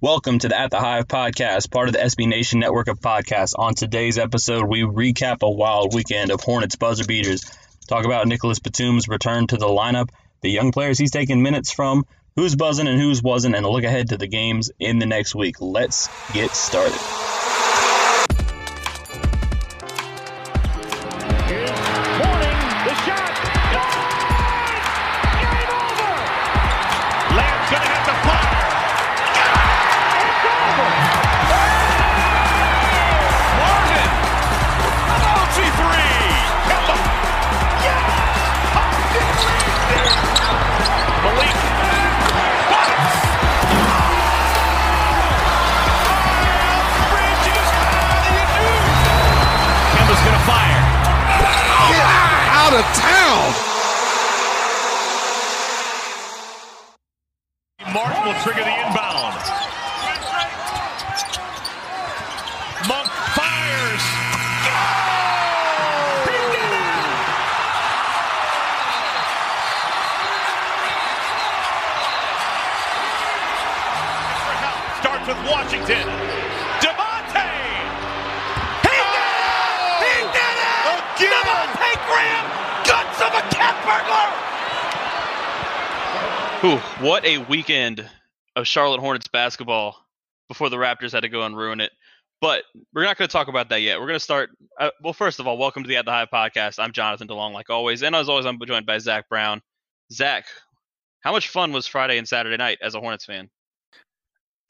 Welcome to the At the Hive podcast, part of the SB Nation network of podcasts. On today's episode, we recap a wild weekend of Hornets buzzer beaters, talk about Nicolas Batum's return to the lineup, the young players he's taking minutes from, who's buzzing and who's wasn't, and a look ahead to the games in the next week. Let's get started. What a weekend of Charlotte Hornets basketball before the Raptors had to go and ruin it. But we're not going to talk about that yet. We're going to start. Uh, well, first of all, welcome to the At the Hive podcast. I'm Jonathan DeLong, like always, and as always, I'm joined by Zach Brown. Zach, how much fun was Friday and Saturday night as a Hornets fan?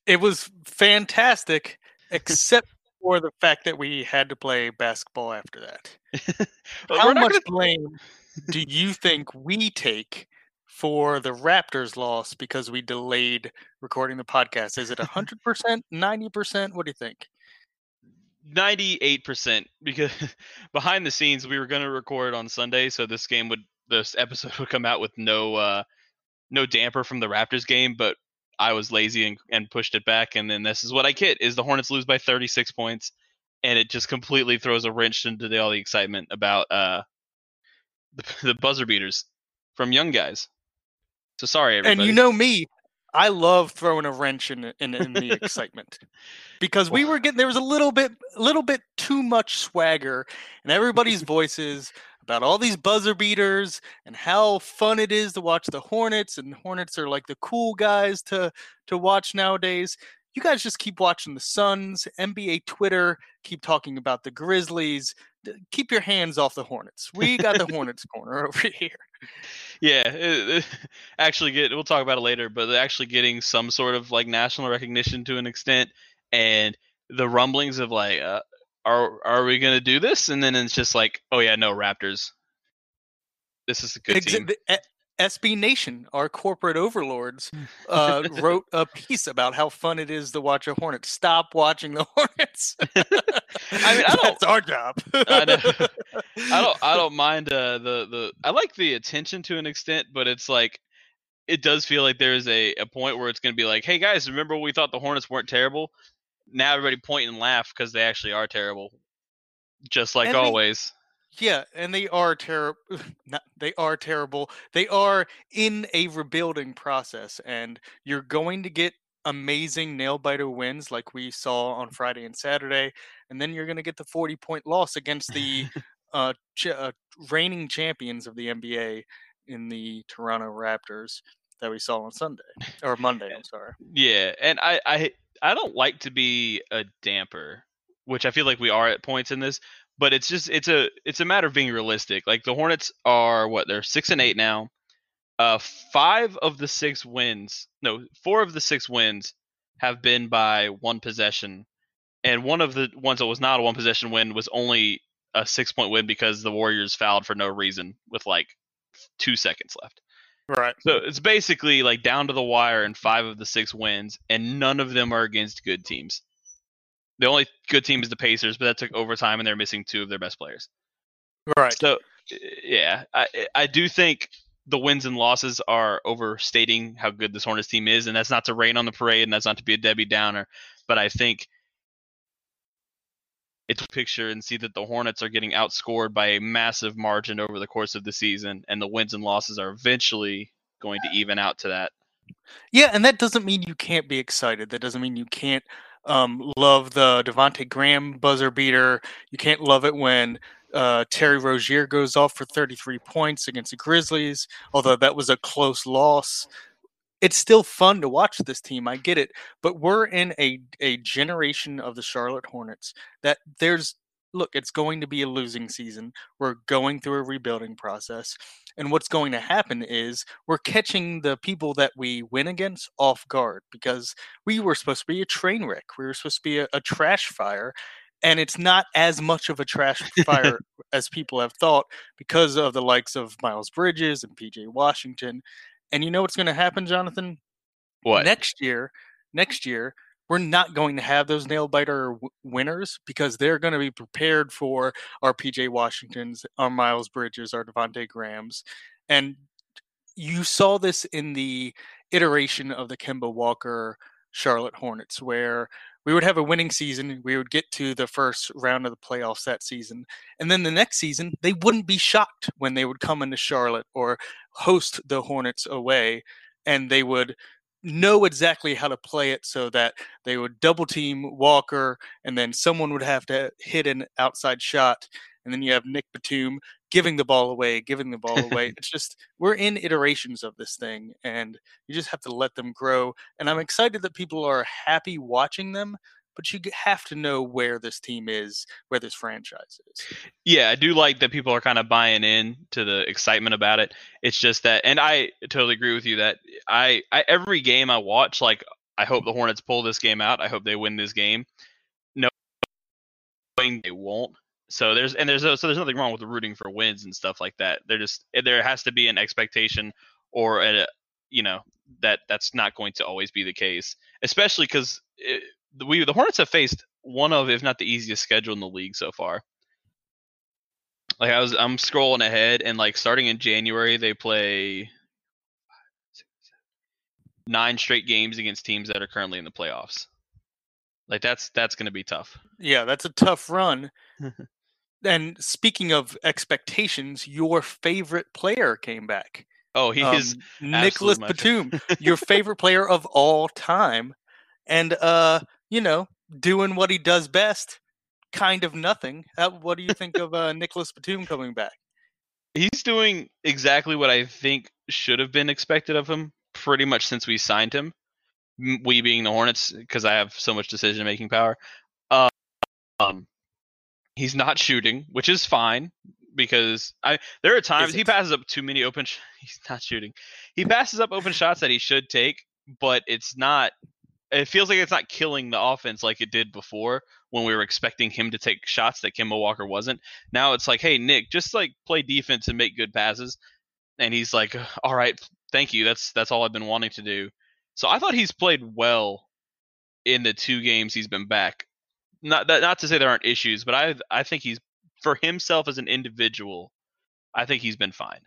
It was fantastic, except for the fact that we had to play basketball after that. how much gonna... blame do you think we take for the Raptors loss because we delayed recording the podcast? Is it 100%, 90%? What do you think? 98% because behind the scenes we were going to record on Sunday so this game would this episode would come out with no uh no damper from the Raptors game but I was lazy and, and pushed it back and then this is what I get is the Hornets lose by 36 points and it just completely throws a wrench into the, all the excitement about uh the, the buzzer beaters from young guys. So sorry, everybody. And you know me, I love throwing a wrench in in, in the excitement because we were getting there was a little bit a little bit too much swagger and everybody's voices about all these buzzer beaters and how fun it is to watch the Hornets and Hornets are like the cool guys to to watch nowadays. You guys just keep watching the Suns, NBA Twitter, keep talking about the Grizzlies. Keep your hands off the Hornets. We got the Hornets corner over here yeah, it, it, actually get we'll talk about it later, but they're actually getting some sort of like national recognition to an extent, and the rumblings of like, uh, are are we gonna do this? And then it's just like, oh yeah, no Raptors. This is a good Ex- team. SB Nation, our corporate overlords, uh, wrote a piece about how fun it is to watch a Hornet. Stop watching the Hornets. I mean, I that's our job. I, I, don't. I don't mind uh, the the. I like the attention to an extent, but it's like it does feel like there is a, a point where it's going to be like, hey guys, remember we thought the Hornets weren't terrible? Now everybody point and laugh because they actually are terrible, just like and always. Yeah, and they are terrible. They are terrible. They are in a rebuilding process, and you're going to get amazing nail biter wins like we saw on Friday and Saturday, and then you're going to get the 40 point loss against the uh, ch- uh, reigning champions of the NBA in the Toronto Raptors that we saw on Sunday or Monday. I'm sorry. Yeah, and I I I don't like to be a damper, which I feel like we are at points in this but it's just it's a it's a matter of being realistic. Like the Hornets are what they're six and eight now. Uh, five of the six wins, no, four of the six wins have been by one possession, and one of the ones that was not a one possession win was only a six point win because the Warriors fouled for no reason with like two seconds left. Right. So it's basically like down to the wire in five of the six wins, and none of them are against good teams. The only good team is the Pacers, but that took overtime, and they're missing two of their best players. Right. So, yeah, I I do think the wins and losses are overstating how good this Hornets team is, and that's not to rain on the parade, and that's not to be a Debbie Downer, but I think it's picture and see that the Hornets are getting outscored by a massive margin over the course of the season, and the wins and losses are eventually going to even out to that. Yeah, and that doesn't mean you can't be excited. That doesn't mean you can't um, love the Devonte Graham buzzer beater. You can't love it when uh, Terry Rozier goes off for 33 points against the Grizzlies, although that was a close loss. It's still fun to watch this team. I get it, but we're in a a generation of the Charlotte Hornets that there's look, it's going to be a losing season. We're going through a rebuilding process. And what's going to happen is we're catching the people that we win against off guard because we were supposed to be a train wreck. We were supposed to be a, a trash fire. And it's not as much of a trash fire as people have thought because of the likes of Miles Bridges and PJ Washington. And you know what's going to happen, Jonathan? What? Next year, next year, we're not going to have those nail biter w- winners because they're going to be prepared for our PJ Washingtons, our Miles Bridges, our Devonte Grahams, and you saw this in the iteration of the Kemba Walker Charlotte Hornets, where we would have a winning season, we would get to the first round of the playoffs that season, and then the next season they wouldn't be shocked when they would come into Charlotte or host the Hornets away, and they would know exactly how to play it so that they would double team Walker and then someone would have to hit an outside shot and then you have Nick Batum giving the ball away, giving the ball away. it's just we're in iterations of this thing and you just have to let them grow and I'm excited that people are happy watching them but you have to know where this team is, where this franchise is. Yeah, I do like that people are kind of buying in to the excitement about it. It's just that, and I totally agree with you that I, I every game I watch, like I hope the Hornets pull this game out. I hope they win this game. No, they won't. So there's and there's so there's nothing wrong with rooting for wins and stuff like that. There just eh, there has to be an expectation or a you know that that's not going to always be the case, especially because eh, we the Hornets have faced one of, if not the easiest schedule in the league so far. Like I was, I'm scrolling ahead, and like starting in January, they play nine straight games against teams that are currently in the playoffs. Like that's that's going to be tough. Yeah, that's a tough run. and speaking of expectations, your favorite player came back. Oh, he um, is Nicolas Batum, your favorite player of all time, and uh, you know, doing what he does best, kind of nothing. Uh, what do you think of uh, Nicolas Batum coming back? He's doing exactly what I think should have been expected of him pretty much since we signed him. We being the Hornets, because I have so much decision making power. Uh, um, he's not shooting, which is fine because I there are times he passes up too many open. Sh- he's not shooting. He passes up open shots that he should take, but it's not it feels like it's not killing the offense like it did before when we were expecting him to take shots that Kemba Walker wasn't. Now it's like, hey Nick, just like play defense and make good passes. And he's like, all right, thank you. That's that's all I've been wanting to do. So I thought he's played well in the two games he's been back. Not that not to say there aren't issues, but I I think he's for himself as an individual, I think he's been fine.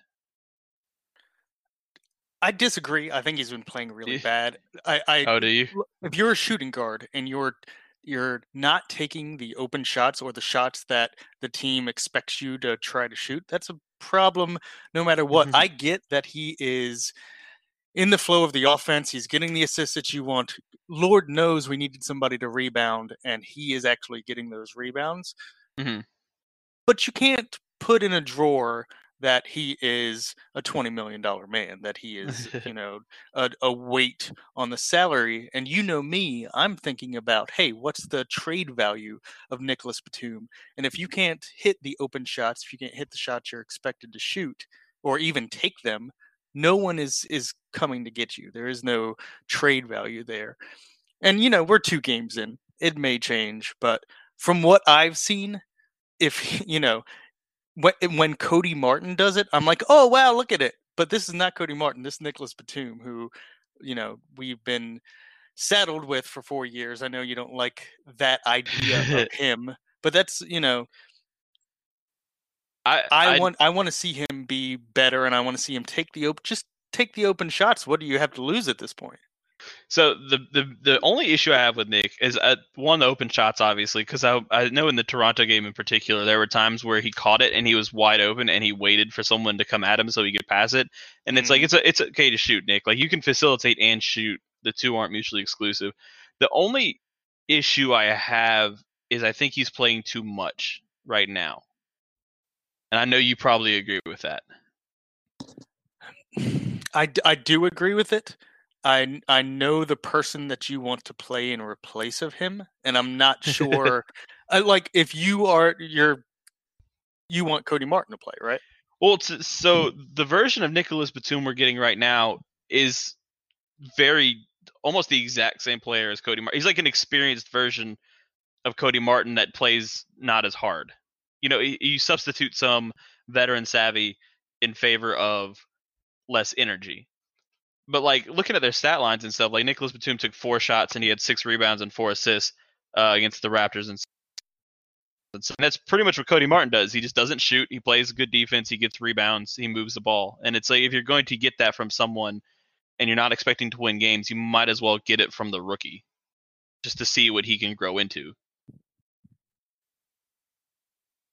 I disagree. I think he's been playing really bad. I, I oh, do you? If you're a shooting guard and you're you're not taking the open shots or the shots that the team expects you to try to shoot, that's a problem no matter what. Mm-hmm. I get that he is in the flow of the offense. He's getting the assists that you want. Lord knows we needed somebody to rebound, and he is actually getting those rebounds. Mm-hmm. But you can't put in a drawer that he is a $20 million man, that he is, you know, a, a, weight on the salary. And you know me, I'm thinking about, hey, what's the trade value of Nicolas Batum? And if you can't hit the open shots, if you can't hit the shots you're expected to shoot or even take them, no one is is coming to get you. There is no trade value there. And you know, we're two games in. It may change, but from what I've seen, if you know, when, when Cody Martin does it, I'm like, oh wow, look at it. But this is not Cody Martin. This is Nicolas Batum, who, you know, we've been saddled with for four years. I know you don't like that idea of him, but that's you know, I I, I want I want to see him be better, and I want to see him take the open just take the open shots. What do you have to lose at this point? So the the the only issue I have with Nick is uh, one open shots, obviously, because I I know in the Toronto game in particular there were times where he caught it and he was wide open and he waited for someone to come at him so he could pass it. And it's like Mhm. it's a, it's okay to shoot Nick. Like you can facilitate and shoot. The two aren't mutually exclusive. The only issue I have is I think he's playing too much right now. And I know you probably agree with that. I, I do agree with it. I I know the person that you want to play in replace of him, and I'm not sure. I, like if you are you're you want Cody Martin to play, right? Well, it's, uh, so the version of Nicolas Batum we're getting right now is very almost the exact same player as Cody Martin. He's like an experienced version of Cody Martin that plays not as hard. You know, you substitute some veteran savvy in favor of less energy. But like looking at their stat lines and stuff, like Nicolas Batum took four shots and he had six rebounds and four assists uh, against the Raptors and and that's pretty much what Cody Martin does. He just doesn't shoot. He plays good defense. He gets rebounds. He moves the ball. And it's like if you're going to get that from someone and you're not expecting to win games, you might as well get it from the rookie just to see what he can grow into.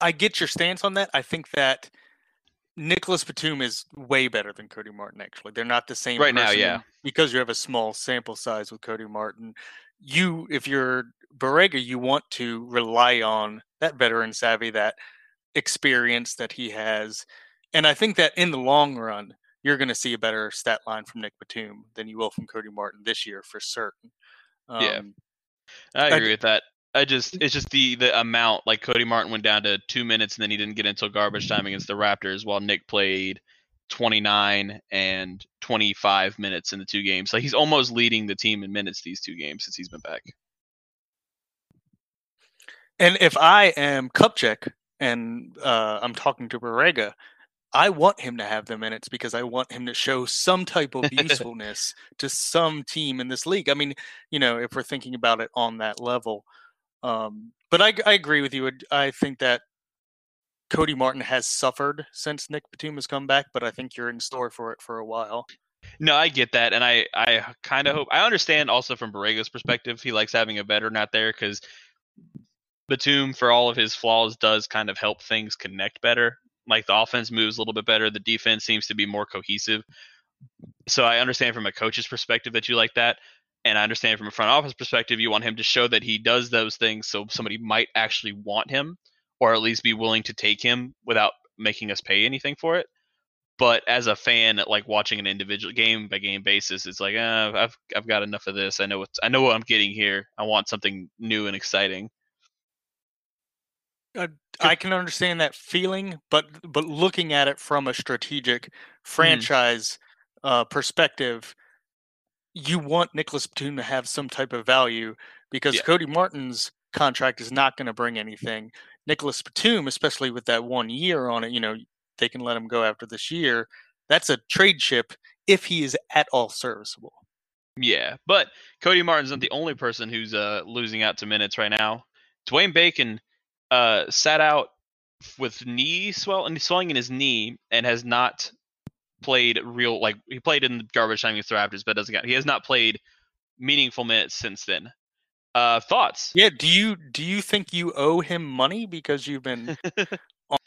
I get your stance on that. I think that Nicolas Batum is way better than Cody Martin. Actually, they're not the same Right now, yeah. Because you have a small sample size with Cody Martin, you if you're Borrego, you want to rely on that veteran savvy, that experience that he has, and I think that in the long run, you're going to see a better stat line from Nick Batum than you will from Cody Martin this year for certain. Um, Yeah. I I agree d- with that. I just it's just the the amount like Cody Martin went down to two minutes and then he didn't get until garbage time against the Raptors while Nick played 29 and 25 minutes in the two games. Like he's almost leading the team in minutes these two games since he's been back. And if I am Kupchak and uh, I'm talking to Borrego, I want him to have the minutes because I want him to show some type of usefulness to some team in this league. I mean, you know, if we're thinking about it on that level. Um, but I, I agree with you. I think that Cody Martin has suffered since Nick Batum has come back, but I think you're in store for it for a while. No, I get that, and I I kind of hope I understand also from Borrego's perspective. He likes having a veteran out there because Batum, for all of his flaws, does kind of help things connect better. Like the offense moves a little bit better, the defense seems to be more cohesive. So I understand from a coach's perspective that you like that, and I understand from a front office perspective you want him to show that he does those things, so somebody might actually want him, or at least be willing to take him without making us pay anything for it. But as a fan like watching an individual game by game basis it's like uh, i've i've got enough of this. I know what i know what i'm getting here. I want something new and exciting. I can understand that feeling, but but looking at it from a strategic franchise uh, perspective, you want Nicolas Batum to have some type of value because Yeah. Cody Martin's contract is not going to bring anything. Nicolas Batum, especially with that one year on it, you know, they can let him go after this year. That's a trade chip if he is at all serviceable. yeah but cody martin's not the only person who's uh losing out to minutes right now dwayne bacon uh sat out with knee swell and swelling in his knee and has not played real like he played in the garbage time against the raptors but doesn't got he has not played meaningful minutes since then uh thoughts Yeah, do you do you think you owe him money because you've been on,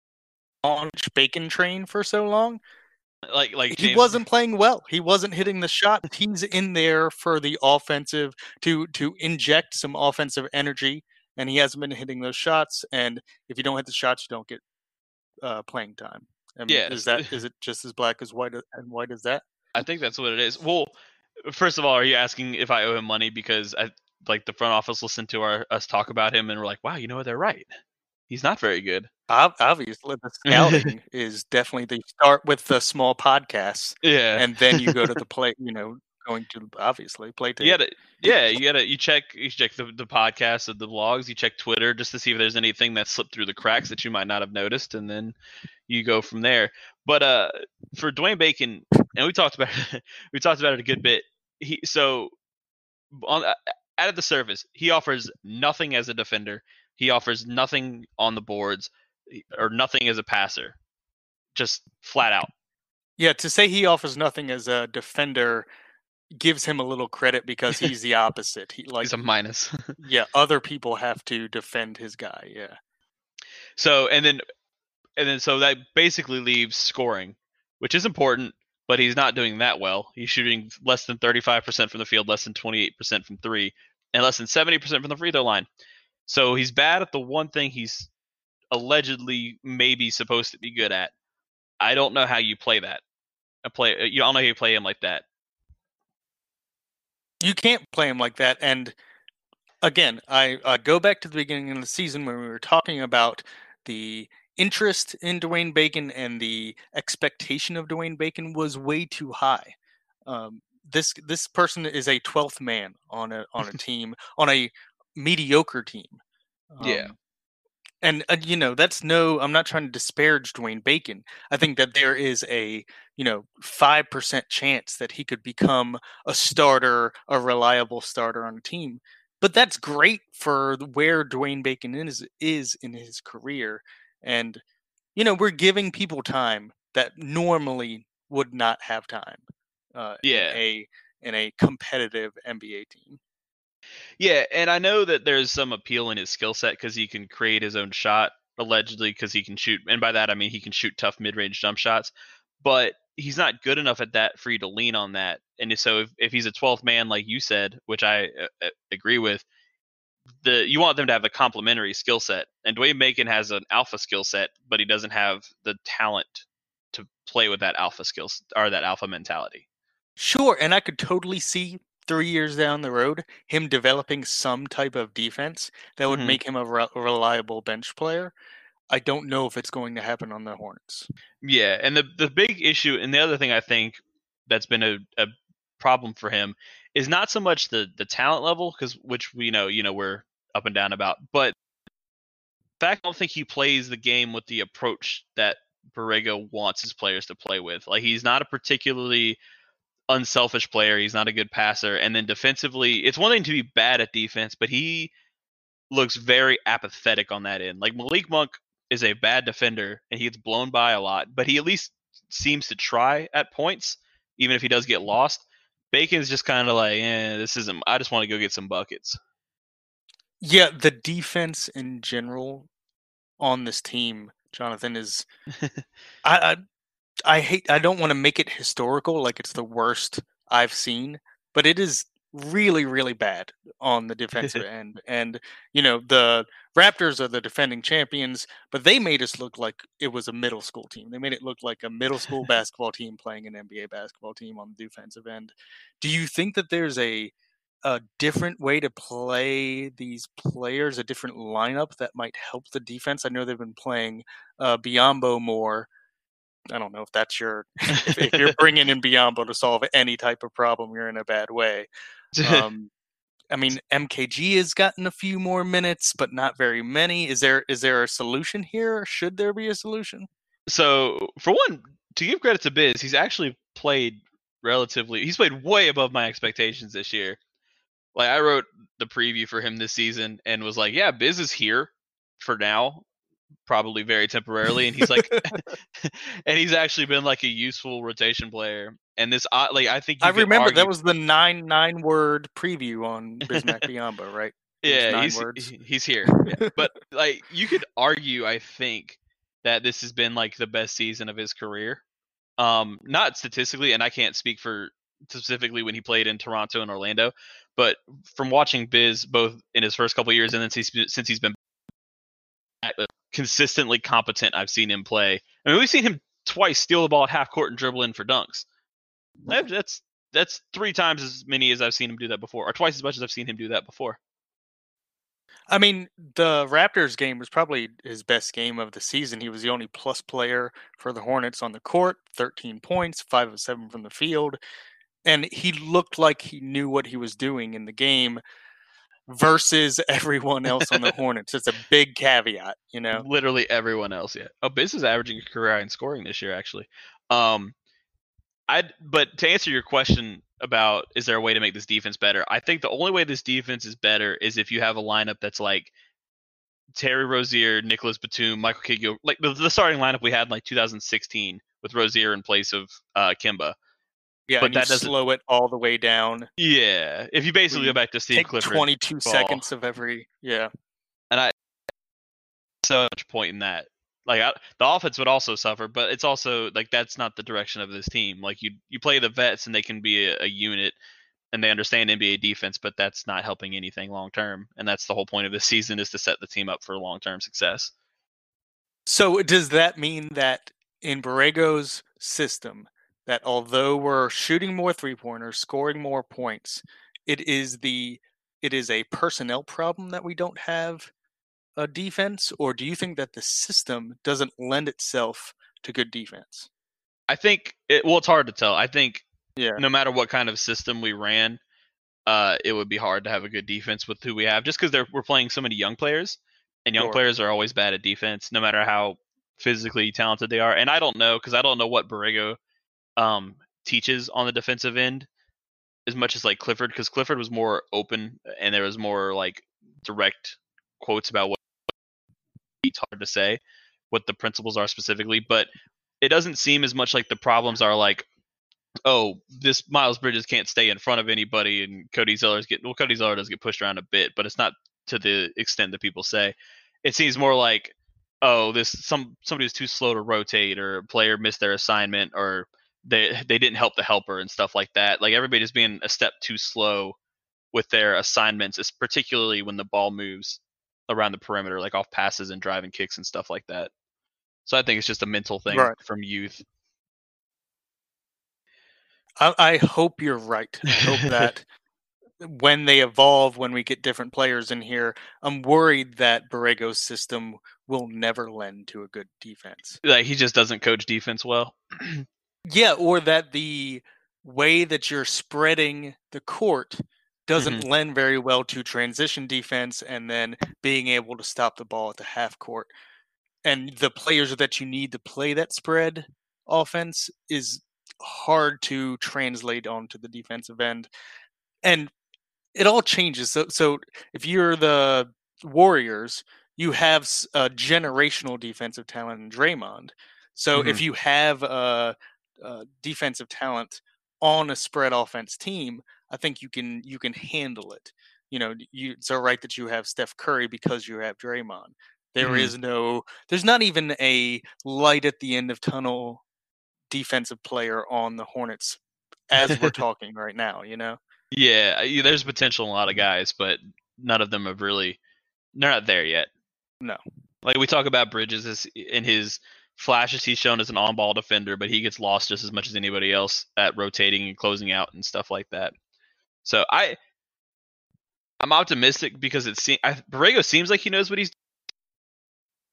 on Bacon train for so long? like like he wasn't playing well. He wasn't hitting the shot. He's in there for the offensive to to inject some offensive energy, and he hasn't been hitting those shots. And if you don't hit the shots, you don't get uh, playing time. Mean, Yeah. is that is it just as black as white and white as that? I think that's what it is. Well, first of all, are you asking if I owe him money because I like the front office listened to our us talk about him and we're like, wow, you know what? They're right. He's not very good. Obviously, the scouting is definitely the start with the small podcasts, Yeah. and then you go to the play. You know, going to obviously play tape. you gotta, yeah, you gotta, you check, you check the, the podcasts of the vlogs, you check Twitter just to see if there's anything that slipped through the cracks that you might not have noticed, and then you go from there. But uh, for Dwayne Bacon, and we talked about it, we talked about it a good bit. He so on uh, out of the surface, he offers nothing as a defender. He offers nothing on the boards, or nothing as a passer. Just flat out. Yeah, to say he offers nothing as a defender gives him a little credit because he's the opposite. He like He's a minus. yeah, other people have to defend his guy. Yeah. so and then and then so that basically leaves scoring, which is important, but he's not doing that well. He's shooting less than 35% from the field, less than 28% from 3, and less than 70% from the free throw line. So he's bad at the one thing he's allegedly maybe supposed to be good at. I don't know how you play that. I play you don't know how you play him like that. You can't play him like that. And again, I uh, go back to the beginning of the season when we were talking about the interest in Dwayne Bacon and the expectation of Dwayne Bacon was way too high. Um, this this person is a twelfth man on a on a team on a mediocre team. Yeah. And uh, you know that's no. I'm not trying to disparage Dwayne Bacon. I think that there is a you know five percent chance that he could become a starter, a reliable starter on a team. But that's great for where Dwayne Bacon is is in his career, and you know we're giving people time that normally would not have time. Uh, Yeah. in a in a competitive NBA team. Yeah, and I know that there's some appeal in his skill set because he can create his own shot, allegedly, because he can shoot. And by that, I mean he can shoot tough mid range jump shots. But he's not good enough at that for you to lean on that. And so if, if he's a 12th man, like you said, which I uh, uh, agree with, the you want them to have a complementary skill set. And Dwayne Bacon has an alpha skill set, but he doesn't have the talent to play with that alpha skills or that alpha mentality. Sure, and I could totally see three years down the road him developing some type of defense that would Mhm. make him a re- reliable bench player. I don't know if it's going to happen on the Hornets. Yeah, and the the big issue, and the other thing I think that's been a, a problem for him is not so much the the talent level, because which we know you know we're up and down about, but in fact, I don't think he plays the game with the approach that Borrego wants his players to play with. Like he's not a particularly unselfish player. He's not a good passer, and then defensively, it's one thing to be bad at defense, but he looks very apathetic on that end. Like Malik Monk is a bad defender and he gets blown by a lot, but he at least seems to try at points, even if he does get lost. Bacon's just kind of like, eh, this isn't. I just want to go get some buckets. Yeah, the defense in general on this team, Jonathan, is I, I I hate I don't want to make it historical like it's the worst I've seen, but it is really really bad on the defensive end. And you know, the Raptors are the defending champions, but they made us look like it was a middle school team. They made it look like a middle school basketball team playing an NBA basketball team on the defensive end. Do you think that there's a a different way to play these players, a different lineup that might help the defense? I know they've been playing uh, Biyombo more. I don't know if that's your if, if you're bringing in Biyombo to solve any type of problem, you're in a bad way. Um, I mean, MKG has gotten a few more minutes, but not very many. Is there is there a solution here? Should there be a solution? so for one, to give credit to Biz, he's actually played relatively. He's played way above my expectations this year. Like I wrote the preview for him this season and was like, yeah, Biz is here for now, probably very temporarily, and he's like, and he's actually been like a useful rotation player. And this, like, I think I remember that was the nine nine word preview on Bismack Biyombo, right? Yeah, nine he's he's here. Yeah. But like, you could argue, I think that this has been like the best season of his career. Um, not statistically, and I can't speak for specifically when he played in Toronto and Orlando, but from watching Biz both in his first couple years and then since since he's been consistently competent, I've seen him play. I mean, we've seen him twice steal the ball at half court and dribble in for dunks. That's that's three times as many as I've seen him do that before, or twice as much as I've seen him do that before. I mean, the Raptors game was probably his best game of the season. He was the only plus player for the Hornets on the court, 13 points, 5 of 7 from the field. And he looked like he knew what he was doing in the game versus everyone else on the Hornets. It's a big caveat, you know. Literally everyone else, yeah. Oh, Biz is averaging a career high in scoring this year, actually. Um, I but to answer your question about is there a way to make this defense better? I think the only way this defense is better is if you have a lineup that's like Terry Rozier, Nicolas Batum, Michael Kidd, like the, the starting lineup we had in like 2016 with Rozier in place of uh, Kemba. Yeah, But that doesn't- slow it all the way down. Yeah, if you basically go back to Steve Take Clifford, 22 ball. seconds of every. Yeah. And I so much point in that. Like I, the offense would also suffer, but it's also like that's not the direction of this team. Like you, you play the vets and they can be a, a unit, and they understand NBA defense, but that's not helping anything long term. And that's the whole point of this season is to set the team up for long term success. So does that mean that in Borrego's system, that although we're shooting more three pointers, scoring more points, it is the it is a personnel problem that we don't have a defense, or do you think that the system doesn't lend itself to good defense? I think it. Well, it's hard to tell. I think Yeah. no matter what kind of system we ran, uh, it would be hard to have a good defense with who we have, just because we're playing so many young players, and young Sure. players are always bad at defense, no matter how physically talented they are. And I don't know because I don't know what Borrego um, teaches on the defensive end as much as like Clifford, because Clifford was more open and there was more like direct quotes about what it's hard to say what the principles are specifically, but it doesn't seem as much like the problems are like oh, this Miles Bridges can't stay in front of anybody, and Cody Zeller's get well, Cody Zeller does get pushed around a bit, but it's not to the extent that people say. It seems more like, oh, this some somebody was too slow to rotate, or a player missed their assignment, or they they didn't help the helper and stuff like that. Like everybody just being a step too slow with their assignments, is particularly when the ball moves around the perimeter, like off passes and driving kicks and stuff like that. So I think it's just a mental thing Right. from youth. I, I hope you're right. I hope that when they evolve, when we get different players in here, I'm worried that Borrego's system will never lend to a good defense. Like he just doesn't coach defense well. Yeah, or that the way that you're spreading the court doesn't mm-hmm. lend very well to transition defense and then being able to stop the ball at the half court. And the players that you need to play that spread offense is hard to translate onto the defensive end. And it all changes. So, so if you're the Warriors, you have a generational defensive talent in Draymond. So mm-hmm. if you have a, a defensive talent on a spread offense team, I think you can you can handle it. You know, you it's all right that you have Steph Curry because you have Draymond. There is Mhm. no, there's not even a light at the end of tunnel defensive player on the Hornets as we're talking right now. You know, Yeah, yeah, there's potential in a lot of guys, but none of them have really. They're not there yet. No. Like we talk about Bridges in his flashes, he's shown as an on-ball defender, but he gets lost just as much as anybody else at rotating and closing out and stuff like that. So I, I'm optimistic because it seems Borrego seems like he knows what he's.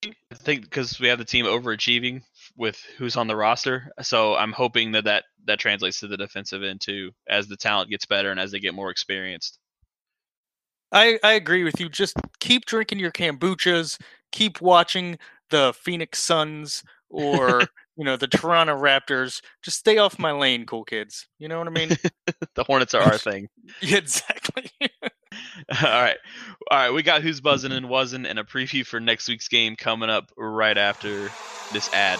doing. I think because we have the team overachieving with who's on the roster, so I'm hoping that that that translates to the defensive end too, as the talent gets better and as they get more experienced. I I agree with you. Just keep drinking your kombuchas. Keep watching the Phoenix Suns or you know the Toronto Raptors. Just stay off my lane, cool kids. You know what I mean? the Hornets are our thing. Yeah, exactly. All right. All right. We got who's buzzing and wasn't and a preview for next week's game coming up right after this ad.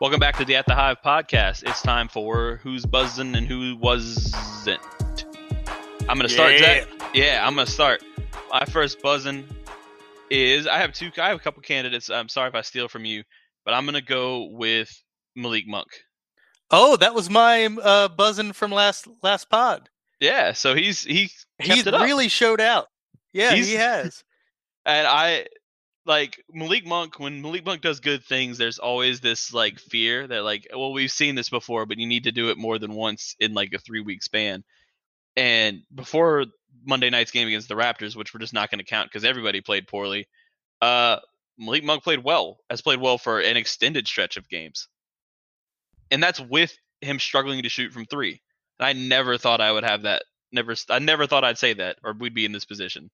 Welcome back to the At the Hive podcast. It's time for who's buzzing and who wasn't. I'm gonna start, Yeah. Zach. Yeah, I'm gonna start. My first buzzing is I have two. I have a couple candidates. I'm sorry if I steal from you, but I'm gonna go with Malik Monk. Oh, that was my uh, buzzing from last last pod. Yeah, so he's he He's really showed out. Yeah, he has. and I like Malik Monk. When Malik Monk does good things, there's always this like fear that like, well, we've seen this before, but you need to do it more than once in like a three week span. And before Monday night's game against the Raptors, which we're just not going to count because everybody played poorly. Uh, Malik Monk played well, has played well for an extended stretch of games, and that's with him struggling to shoot from three. And I never thought I would have that. Never, I never thought I'd say that, or we'd be in this position.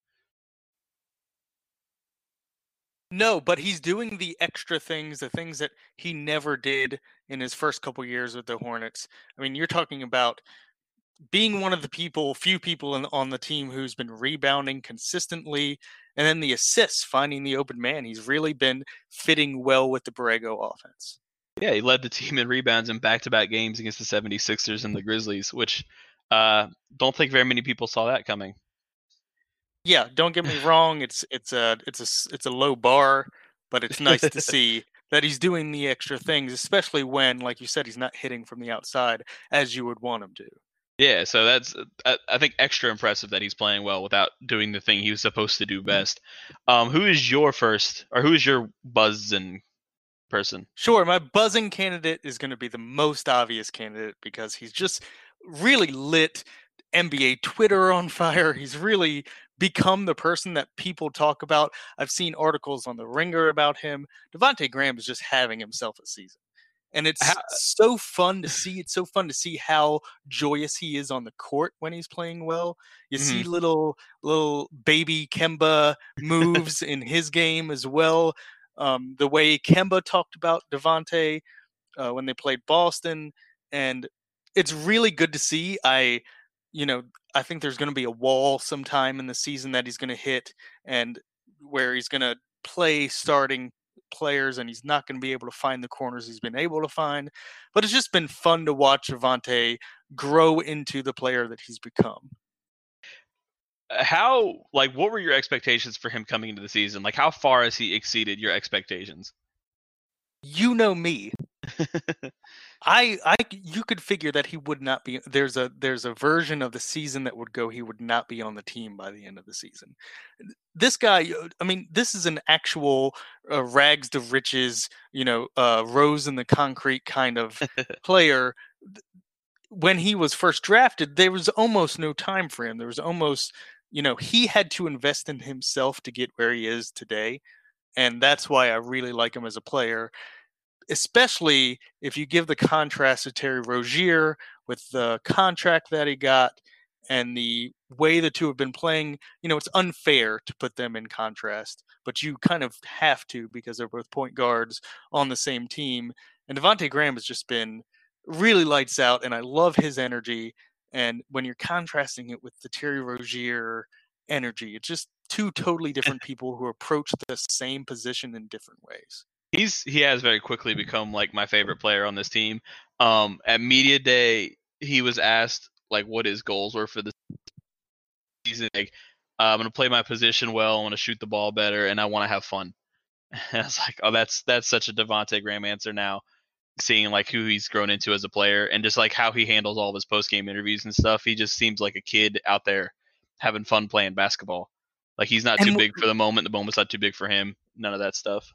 No, but he's doing the extra things, the things that he never did in his first couple years with the Hornets. I mean, you're talking about being one of the people, few people in, on the team who's been rebounding consistently, and then the assists, finding the open man. He's really been fitting well with the Borrego offense. Yeah, he led the team in rebounds in back-to-back games against the 76ers and the Grizzlies, which uh, don't think very many people saw that coming. Yeah, don't get me wrong. It's it's a it's a it's a low bar, but it's nice to see that he's doing the extra things, especially when, like you said, he's not hitting from the outside as you would want him to. Yeah, so that's I, I think extra impressive that he's playing well without doing the thing he was supposed to do Mm-hmm. best. Um, who is your first, or who is your buzzing person? Sure, my buzzing candidate is going to be the most obvious candidate because he's just really lit NBA Twitter on fire. He's really become the person that people talk about. I've seen articles on the Ringer about him. Devonte Graham is just having himself a season. And it's How- so fun to see. It's so fun to see how joyous he is on the court when he's playing well. You see little little baby Kemba moves in his game as well. Um, the way Kemba talked about Devonte uh, when they played Boston, and it's really good to see. I, you know, I think there's going to be a wall sometime in the season that he's going to hit, and where he's going to play starting players, and he's not going to be able to find the corners he's been able to find. But it's just been fun to watch Avante grow into the player that he's become. Uh, How like what were your expectations for him coming into the season? Like how far has he exceeded your expectations? You know me. I I you could figure that he would not be there's a there's a version of the season that would go he would not be on the team by the end of the season. This guy I mean this is an actual uh, rags to riches, you know, uh rose in the concrete kind of player. When he was first drafted, there was almost no time for him. There was almost, you know, he had to invest in himself to get where he is today. And that's why I really like him as a player especially if you give the contrast to Terry Rozier with the contract that he got and the way the two have been playing, you know, it's unfair to put them in contrast, but you kind of have to because they're both point guards on the same team. And Devonte Graham has just been really lights out, and I love his energy. And when you're contrasting it with the Terry Rozier energy, it's just two totally different people who approach the same position in different ways. He's he has very quickly become like my favorite player on this team. Um, at media day, he was asked like what his goals were for the season. Like, I'm gonna play my position well. I want to shoot the ball better, and I want to have fun. And I was like, oh, that's that's such a Devonte Graham answer now. Seeing like who he's grown into as a player, and just like how he handles all of his post game interviews and stuff, he just seems like a kid out there having fun playing basketball. Like he's not And too big for the moment. The moment's not too big for him. None of that stuff.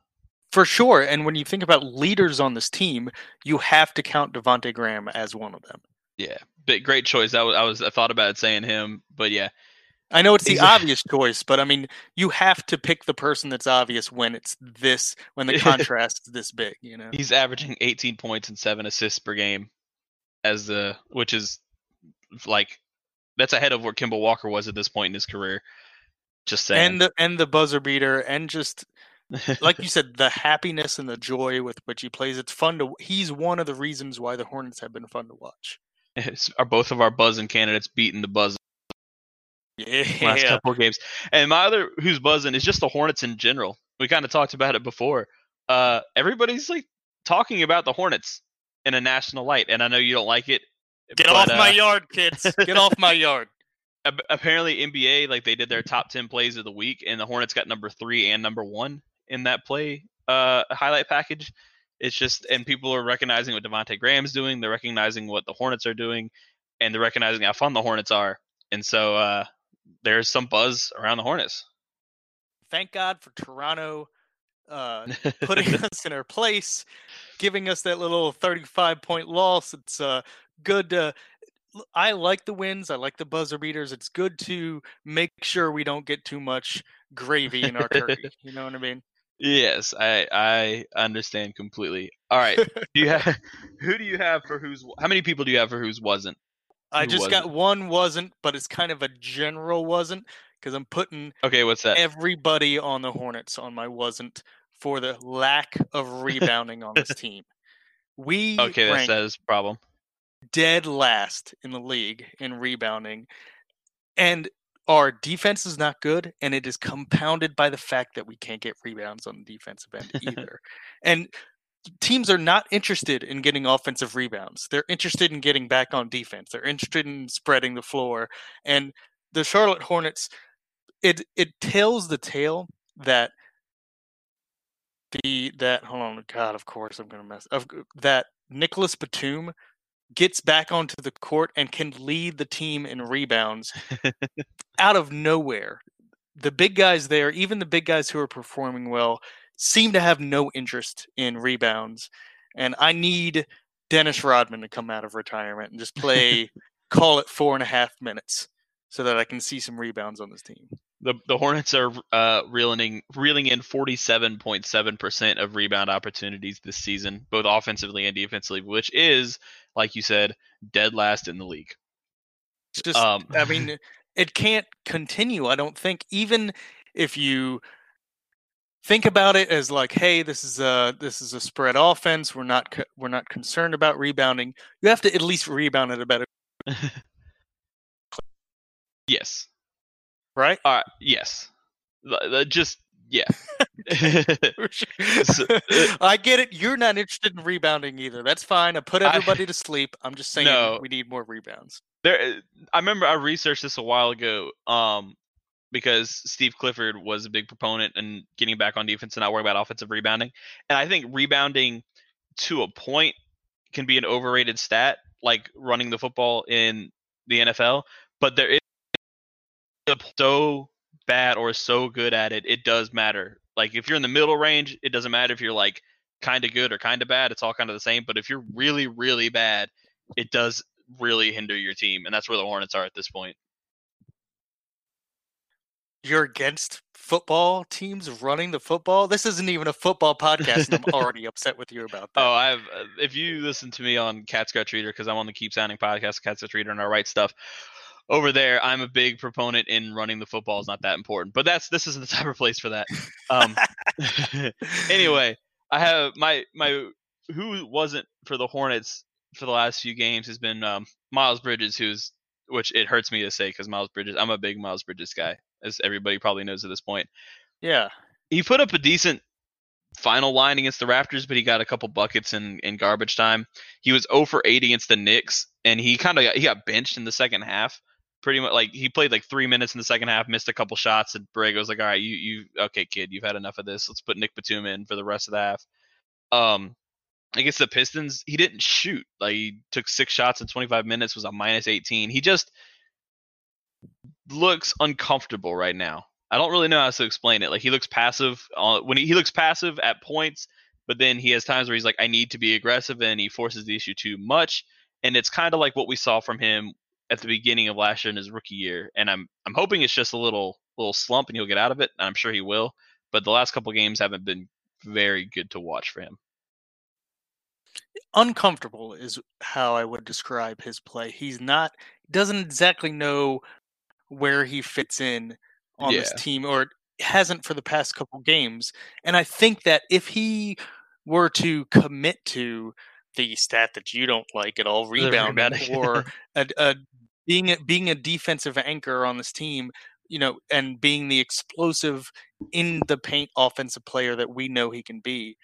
For sure. And when you think about leaders on this team, you have to count Devonte Graham as one of them. Yeah, big great choice. I was, I was I thought about saying him, but yeah, I know it's the obvious choice, but I mean, you have to pick the person that's obvious when it's this, when the contrast is this big, you know? he's averaging 18 points and seven assists per game, as the which is like that's ahead of where Kemba Walker was at this point in his career. Just saying. And the and the buzzer beater and just like you said, the happiness and the joy with which he plays. It's fun to he's one of the reasons why the Hornets have been fun to watch. are both of our buzzing candidates beating the buzz Yeah. last couple of games. And my other who's buzzing is just the Hornets in general. We kind of talked about it before. Uh, everybody's like talking about the Hornets in a national light, and I know you don't like it. Get but, off my uh, yard, kids. Get off my yard. Ap- apparently NBA like they did their top 10 plays of the week and the Hornets got number 3 and number 1 in that play uh highlight package. It's just and people are recognizing what Devonte Graham's doing, they're recognizing what the Hornets are doing and they're recognizing how fun the Hornets are. And so uh there's some buzz around the Hornets. Thank God for Toronto uh, putting us in our place, giving us that little 35 point loss. It's uh, good. To, I like the wins. I like the buzzer beaters. It's good to make sure we don't get too much gravy in our turkey. You know what I mean? Yes, I I understand completely. All right, do you have who do you have for who's how many people do you have for who's wasn't? I just got wasn't? one wasn't, but it's kind of a general wasn't because I'm putting Okay, what's that? everybody on the Hornets on my wasn't for the lack of rebounding on this team. We Okay, that's that is a problem. Dead last in the league in rebounding, and our defense is not good, and it is compounded by the fact that we can't get rebounds on the defensive end either. and teams are not interested in getting offensive rebounds. They're interested in getting back on defense. They're interested in spreading the floor. And the Charlotte Hornets, it it tells the tale that the that hold on, God, of course I'm gonna mess of that Nicolas Batum gets back onto the court and can lead the team in rebounds out of nowhere. The big guys there, even the big guys who are performing well, seem to have no interest in rebounds. And I need Dennis Rodman to come out of retirement and just play, call it four and a half minutes so that I can see some rebounds on this team. The the Hornets are uh, reeling reeling in forty seven point seven percent of rebound opportunities this season, both offensively and defensively, which is, like you said, dead last in the league. It's just, Um, I mean, it can't continue. I don't think, even if you think about it as like, hey, this is a this is a spread offense. We're not co- we're not concerned about rebounding. You have to at least rebound at a better yes. Right. All right. Yes. Just yeah. So, uh, I get it. You're not interested in rebounding either. That's fine. I put I- everybody to sleep. I'm just saying No. we need more rebounds. there uh, i remember i researched this a while ago um because steve clifford was a big proponent in getting back on defense and not worrying about offensive rebounding and i think rebounding to a point can be an overrated stat like running the football in the nfl but there is so bad or so good at it it does matter like if you're in the middle range it doesn't matter if you're like kind of good or kind of bad it's all kind of the same but if you're really really bad it does really hinder your team, and that's where the Hornets are at this point. You're against football teams running the football. This isn't even a football podcast, and I'm already upset with you about that. Oh, I've uh, if you listen to me on Cat Scratch Reader because I'm on the Keep Pounding podcast, Cat Scratch Reader, and I write stuff over there. I'm a big proponent in running the football is not that important, but that's this isn't the type of place for that. Um, anyway, I have my my who wasn't for the Hornets for the last few games has been um, Miles Bridges, who's which it hurts me to say because Miles Bridges, I'm a big Miles Bridges guy, as everybody probably knows at this point. yeah, he put up a decent final line against the Raptors, but he got a couple buckets in, in garbage time. He was 0 for 8 against the Knicks, and he kind of got, he got benched in the second half. Pretty much like he played like three minutes in the second half, missed a couple shots, and Borrego was like, "All right, you you okay, kid, you've had enough of this. Let's put Nick Batum in for the rest of the half." Um, against the Pistons, he didn't shoot. Like he took six shots in 25 minutes, was a minus 18. He just looks uncomfortable right now. I don't really know how to explain it. Like he looks passive uh, when he, he looks passive at points, but then he has times where he's like, I need to be aggressive, and he forces the issue too much. And it's kind of like what we saw from him at the beginning of last year in his rookie year. And I'm I'm hoping it's just a little little slump and he'll get out of it. And I'm sure he will. But the last couple games haven't been very good to watch for him. uncomfortable is how I would describe his play. He's not doesn't exactly know where he fits in on this team or hasn't for the past couple games. And I think that if he were to commit to the stat that you don't like at all, rebounding. or a, a being a, being a defensive anchor on this team, you know, and being the explosive in the paint offensive player that we know he can be.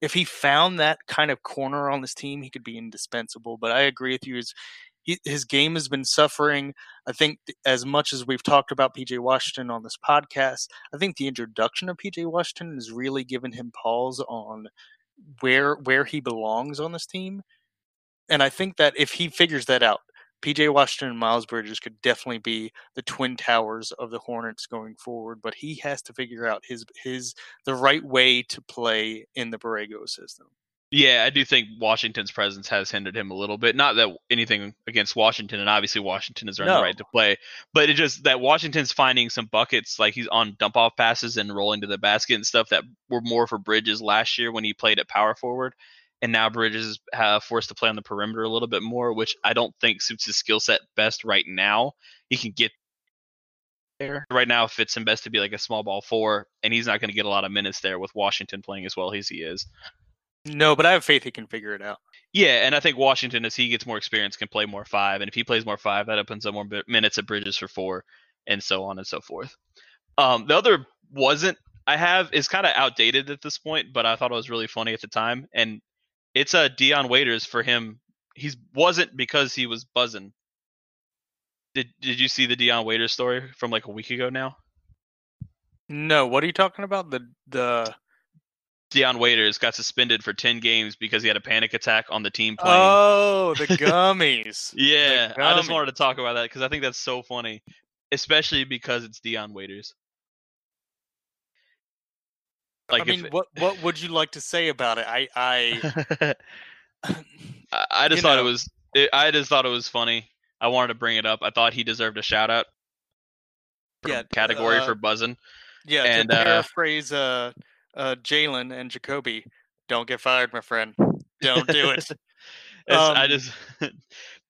If he found that kind of corner on this team, he could be indispensable. But I agree with you. His, his game has been suffering. I think as much as we've talked about PJ Washington on this podcast, I think the introduction of PJ Washington has really given him pause on where where he belongs on this team. And I think that if he figures that out, PJ Washington and Miles Bridges could definitely be the twin towers of the Hornets going forward. But he has to figure out his his the right way to play in the Borrego system. Yeah, I do think Washington's presence has hindered him a little bit. Not that anything against Washington, and obviously Washington is earned No. the right to play, but it just that Washington's finding some buckets, like he's on dump off passes and rolling to the basket and stuff that were more for Bridges last year when he played at power forward, and now Bridges is uh, forced to play on the perimeter a little bit more, which I don't think suits his skill set best right now. He can get there right now. It fits him best to be like a small ball four, and he's not going to get a lot of minutes there with Washington playing as well as he is. No, but I have faith he can figure it out. Yeah, and I think Washington, as he gets more experience, can play more five, and if he plays more five, that opens up more minutes at Bridges for four, and so on and so forth. Um, the other wasn't I have is kind of outdated at this point, but I thought it was really funny at the time, and it's uh, a Dion Waiters for him. He's wasn't because he was buzzing. Did Did you see the Dion Waiters story from like a week ago now? No, what are you talking about? The the Dion Waiters got suspended for ten games because he had a panic attack on the team plane. oh the gummies. Yeah, I just wanted to talk about that because I think that's so funny, especially because it's Dion Waiters. Like, I mean, if, what what would you like to say about it? I I I, just thought know. it was, it, I just thought it was funny. I wanted to bring it up. I thought he deserved a shout out. Yeah, category uh, for buzzing. yeah And, to uh, paraphrase uh uh Jalen and Jacoby, don't get fired, my friend. Don't do it. It's- I um, just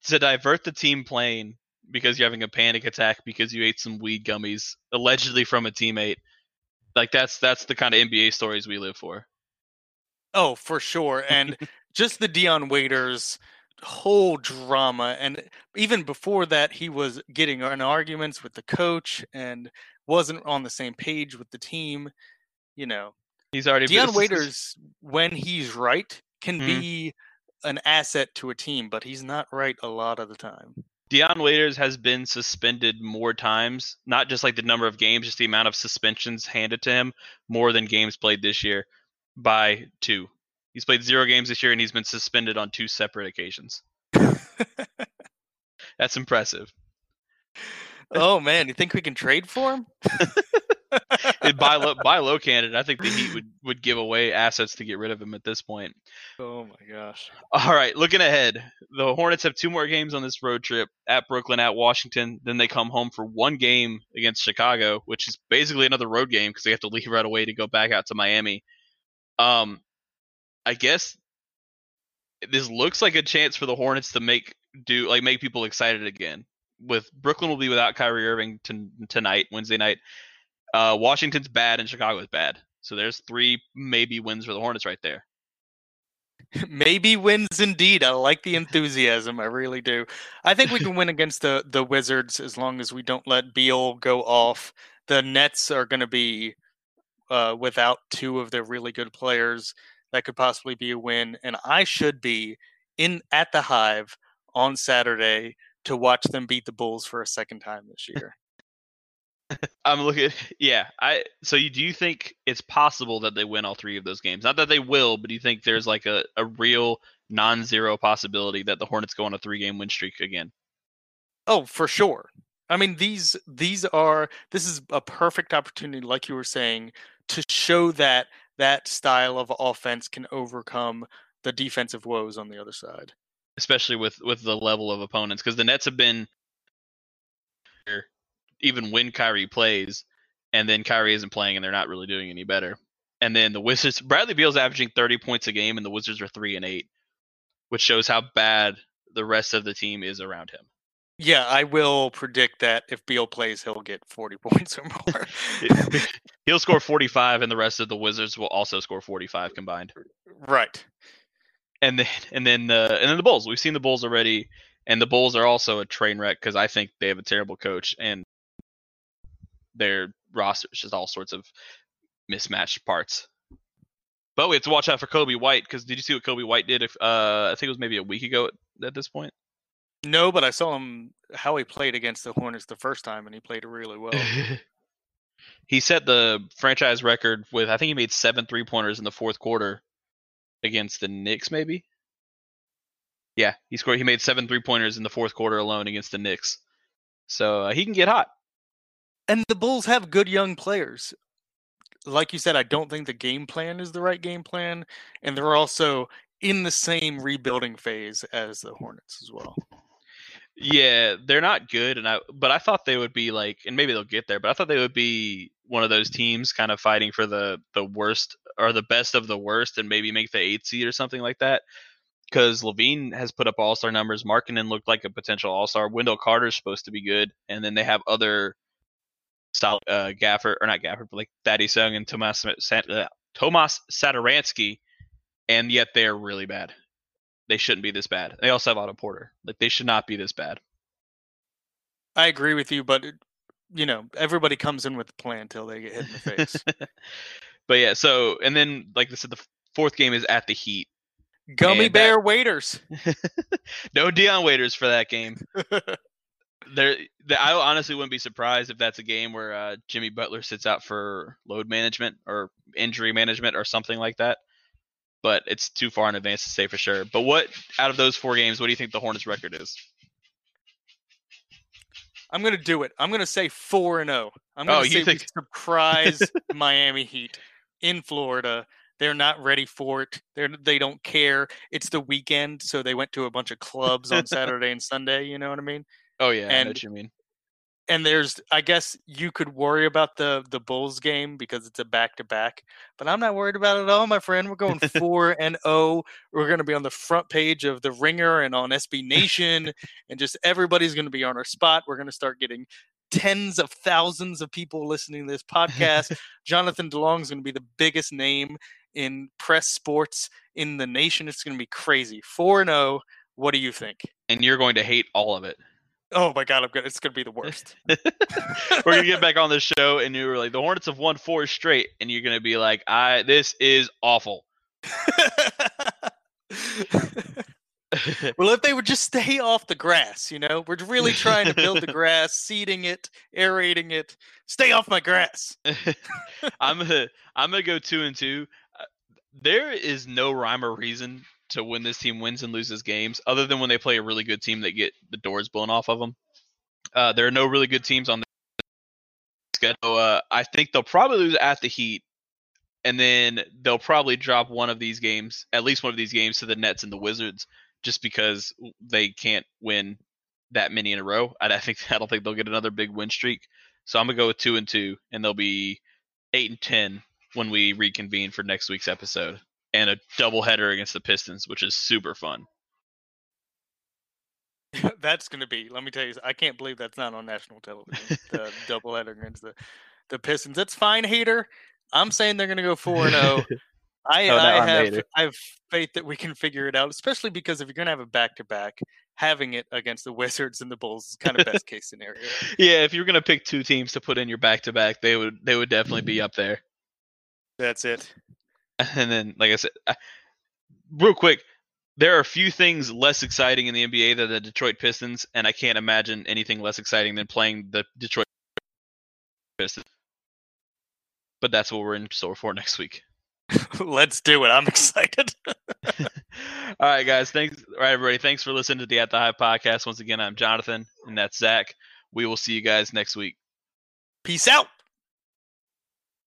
to divert the team plane because you're having a panic attack because you ate some weed gummies allegedly from a teammate. Like that's that's the kind of NBA stories we live for. Oh, for sure. And just the Dion Waiters whole drama. And even before that, he was getting in arguments with the coach and wasn't on the same page with the team. You know, He's already Dion is- Waiters, when he's right, can Mhm. be an asset to a team, but he's not right a lot of the time. Dion Waiters has been suspended more times, not just like the number of games, just the amount of suspensions handed to him more than games played this year by two. He's played zero games this year and he's been suspended on two separate occasions. That's impressive. oh man, you think we can trade for him? Buy low, buy low candidate. I think the Heat would, would give away assets to get rid of him at this point. oh my gosh. All right, looking ahead, the Hornets have two more games on this road trip at Brooklyn, at Washington. Then they come home for one game against Chicago, which is basically another road game because they have to leave right away to go back out to Miami. Um, I guess this looks like a chance for the Hornets to make do like make people excited again. With Brooklyn will be without Kyrie Irving t- tonight, Wednesday night. Uh, Washington's bad and Chicago's bad. So there's three maybe wins for the Hornets right there. Maybe wins indeed. I like the enthusiasm. I really do. I think we can win against the the Wizards as long as we don't let Beal go off. The Nets are going to be uh, without two of their really good players. That could possibly be a win, and I should be in at the Hive on Saturday to watch them beat the Bulls for a second time this year. I'm looking. Yeah, I. So you do you think it's possible that they win all three of those games? Not that they will, but do you think there's like a, a real non-zero possibility that the Hornets go on a three-game win streak again? Oh, for sure. I mean these these are this is a perfect opportunity like you were saying to show that that style of offense can overcome the defensive woes on the other side. especially with with the level of opponents because the Nets have been even when Kyrie plays, and then Kyrie isn't playing, and they're not really doing any better. And then the Wizards, Bradley Beal's averaging 30 points a game, and the Wizards are three and eight, which shows how bad the rest of the team is around him. Yeah, I will predict that if Beal plays, he'll get 40 points or more. He'll score 45, and the rest of the Wizards will also score 45 combined. right. and then and then the and then the Bulls. We've seen the Bulls already, and the Bulls are also a train wreck because I think they have a terrible coach and their roster is just all sorts of mismatched parts. But we have to watch out for Coby White because did you see what Coby White did? If uh, I think it was maybe a week ago at, at this point. No, but I saw him how he played against the Hornets the first time, and he played really well. he set the franchise record with I think he made seven three pointers in the fourth quarter against the Knicks, maybe. Yeah, he scored. He made seven three pointers in the fourth quarter alone against the Knicks, so uh, he can get hot. And the Bulls have good young players. Like you said, I don't think the game plan is the right game plan. And they're also in the same rebuilding phase as the Hornets as well. Yeah, they're not good, and I but I thought they would be like, and maybe they'll get there, but I thought they would be one of those teams kind of fighting for the the worst or the best of the worst, and maybe make the eighth seed or something like that. Because LaVine has put up all star numbers, Markkanen looked like a potential all star. Wendell Carter's supposed to be good, and then they have other style uh, Gafford or not Gafford, but like Thaddeus Young and Tomas uh, Tomas Satoransky, and yet they're really bad they shouldn't be this bad. They also have Otto Porter. Like they should not be this bad. I agree with you, but you know, everybody comes in with a plan until they get hit in the face. but yeah, so and then like I said, the fourth game is at the Heat. Gummy bear that, waiters. no Dion waiters for that game. there, I honestly wouldn't be surprised if that's a game where uh, Jimmy Butler sits out for load management or injury management or something like that but it's too far in advance to say for sure. But what out of those four games, what do you think the Hornets record is? I'm gonna do it. I'm gonna say four and zero. Oh. I'm gonna oh, say think... surprise Miami Heat in Florida. They're not ready for it. They're they don't care. It's the weekend, so they went to a bunch of clubs on Saturday and Sunday. You know what I mean? Oh yeah, and, I know what you mean and there's I guess you could worry about the the Bulls game because it's a back to back, but I'm not worried about it at all, my friend. We're going four and oh. We're going to be on the front page of the Ringer and on SB Nation, and just everybody's going to be on our spot. We're going to start getting tens of thousands of people listening to this podcast. Jonathan DeLong is going to be the biggest name in press sports in the nation. It's going to be crazy. Four and zero. What do you think? And you're going to hate all of it. Oh my god, I'm gonna, it's gonna be the worst. we're gonna get back on the show, and you were like, the Hornets have won four straight, and you're gonna be like, I this is awful. well, if they would just stay off the grass, you know, we're really trying to build the grass, seeding it, aerating it. Stay off my grass. I'm gonna I'm gonna go two and two. Uh, there is no rhyme or reason to when this team wins and loses games, other than when they play a really good team that get the doors blown off of them. Uh, there are no really good teams on the schedule. Uh, I think they'll probably lose at the Heat, and then they'll probably drop one of these games, at least one of these games, to the Nets and the Wizards, just because they can't win that many in a row. I, I think I don't think they'll get another big win streak. So I'm gonna go with two and two, and they'll be eight and ten when we reconvene for next week's episode and a doubleheader against the Pistons, which is super fun. that's going to be. Let me tell you, I can't believe that's not on national television. the doubleheader against the the Pistons. That's fine, hater. I'm saying they're going to go four and zero. Oh. I, oh, no, I have I have faith that we can figure it out, especially because if you're going to have a back to back, having it against the Wizards and the Bulls is kind of best case scenario. Yeah, if you're going to pick two teams to put in your back to back, they would they would definitely be up there. That's it. And then, like I said, real quick, there are a few things less exciting in the NBA than the Detroit Pistons, and I can't imagine anything less exciting than playing the Detroit Pistons. But that's what we're in store for next week. Let's do it. I'm excited. All right, guys. Thanks. All right, everybody. Thanks for listening to the At the Hive podcast. Once again, I'm Jonathan, and that's Zach. We will see you guys next week. Peace out.